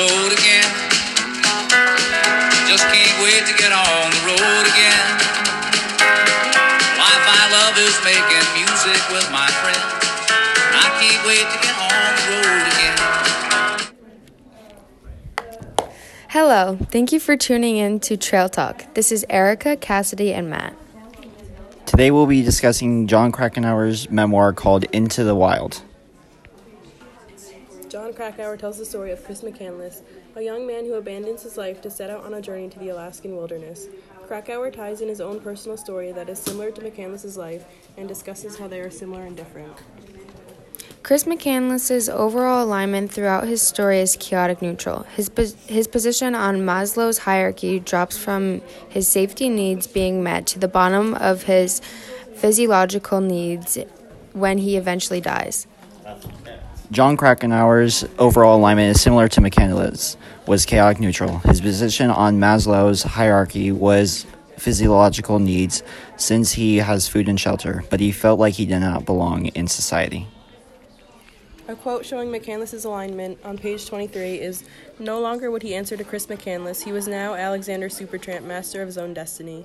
road again. Just can't wait to get on the road again. Life I love is making music with my friends. I can't wait to get on the road again. Hello, thank you for tuning in to Trail Talk. This is Erica, Cassidy, and Matt. Today we'll be discussing Jon Krakauer's memoir called Into the Wild. Jon Krakauer tells the story of Chris McCandless, a young man who abandons his life to set out on a journey to the Alaskan wilderness. Krakauer ties in his own personal story that is similar to McCandless's life and discusses how they are similar and different. Chris McCandless's overall alignment throughout his story is chaotic neutral. His, pos- his position on Maslow's hierarchy drops from his safety needs being met to the bottom of his physiological needs when he eventually dies. Jon Krakauer's overall alignment is similar to McCandless, was chaotic neutral. His position on Maslow's hierarchy was physiological needs since he has food and shelter, but he felt like he did not belong in society. A quote showing McCandless's alignment on page 23 is No longer would he answer to Chris McCandless, he was now Alexander Supertramp, master of his own destiny.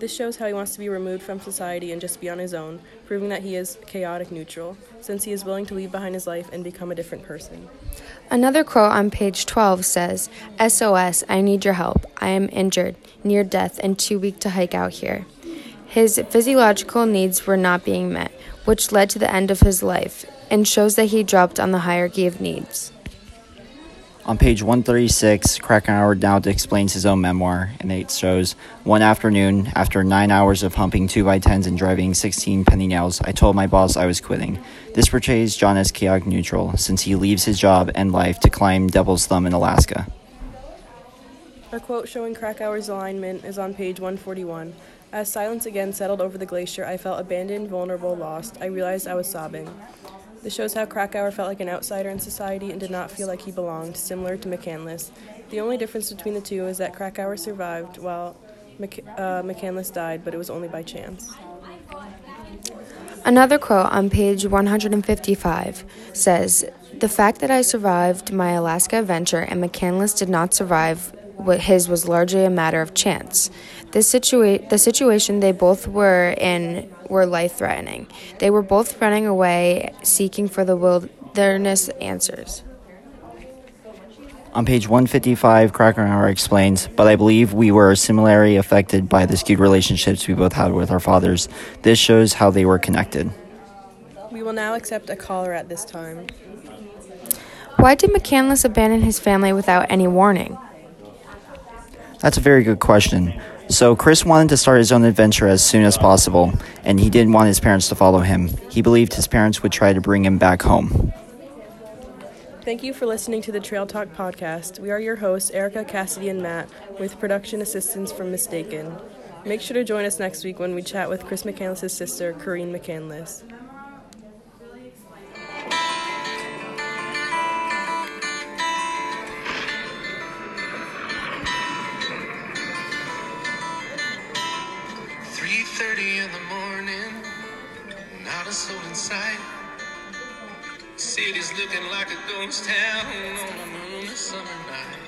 This shows how he wants to be removed from society and just be on his own, proving that he is chaotic neutral, since he is willing to leave behind his life and become a different person. Another quote on page 12 says SOS, I need your help. I am injured, near death, and too weak to hike out here. His physiological needs were not being met, which led to the end of his life, and shows that he dropped on the hierarchy of needs. On page 136, Krakauer now explains his own memoir, and it shows One afternoon, after nine hours of humping 2x10s and driving 16 penny nails, I told my boss I was quitting. This portrays John as chaotic neutral, since he leaves his job and life to climb Devil's Thumb in Alaska. A quote showing Krakauer's alignment is on page 141. As silence again settled over the glacier, I felt abandoned, vulnerable, lost. I realized I was sobbing. This shows how Krakauer felt like an outsider in society and did not feel like he belonged, similar to McCandless. The only difference between the two is that Krakauer survived while Mc- uh, McCandless died, but it was only by chance. Another quote on page 155 says, The fact that I survived my Alaska adventure and McCandless did not survive his was largely a matter of chance. This situa- the situation they both were in were life threatening. They were both running away, seeking for the wilderness answers. On page 155, Krakauer explains, but I believe we were similarly affected by the skewed relationships we both had with our fathers. This shows how they were connected. We will now accept a caller at this time. Why did McCandless abandon his family without any warning? That's a very good question. So, Chris wanted to start his own adventure as soon as possible, and he didn't want his parents to follow him. He believed his parents would try to bring him back home. Thank you for listening to the Trail Talk podcast. We are your hosts, Erica, Cassidy, and Matt, with production assistance from Mistaken. Make sure to join us next week when we chat with Chris McCandless' sister, Carine McCandless. Three thirty in the morning, not a soul in sight. City's looking like a ghost town on a moonless summer night.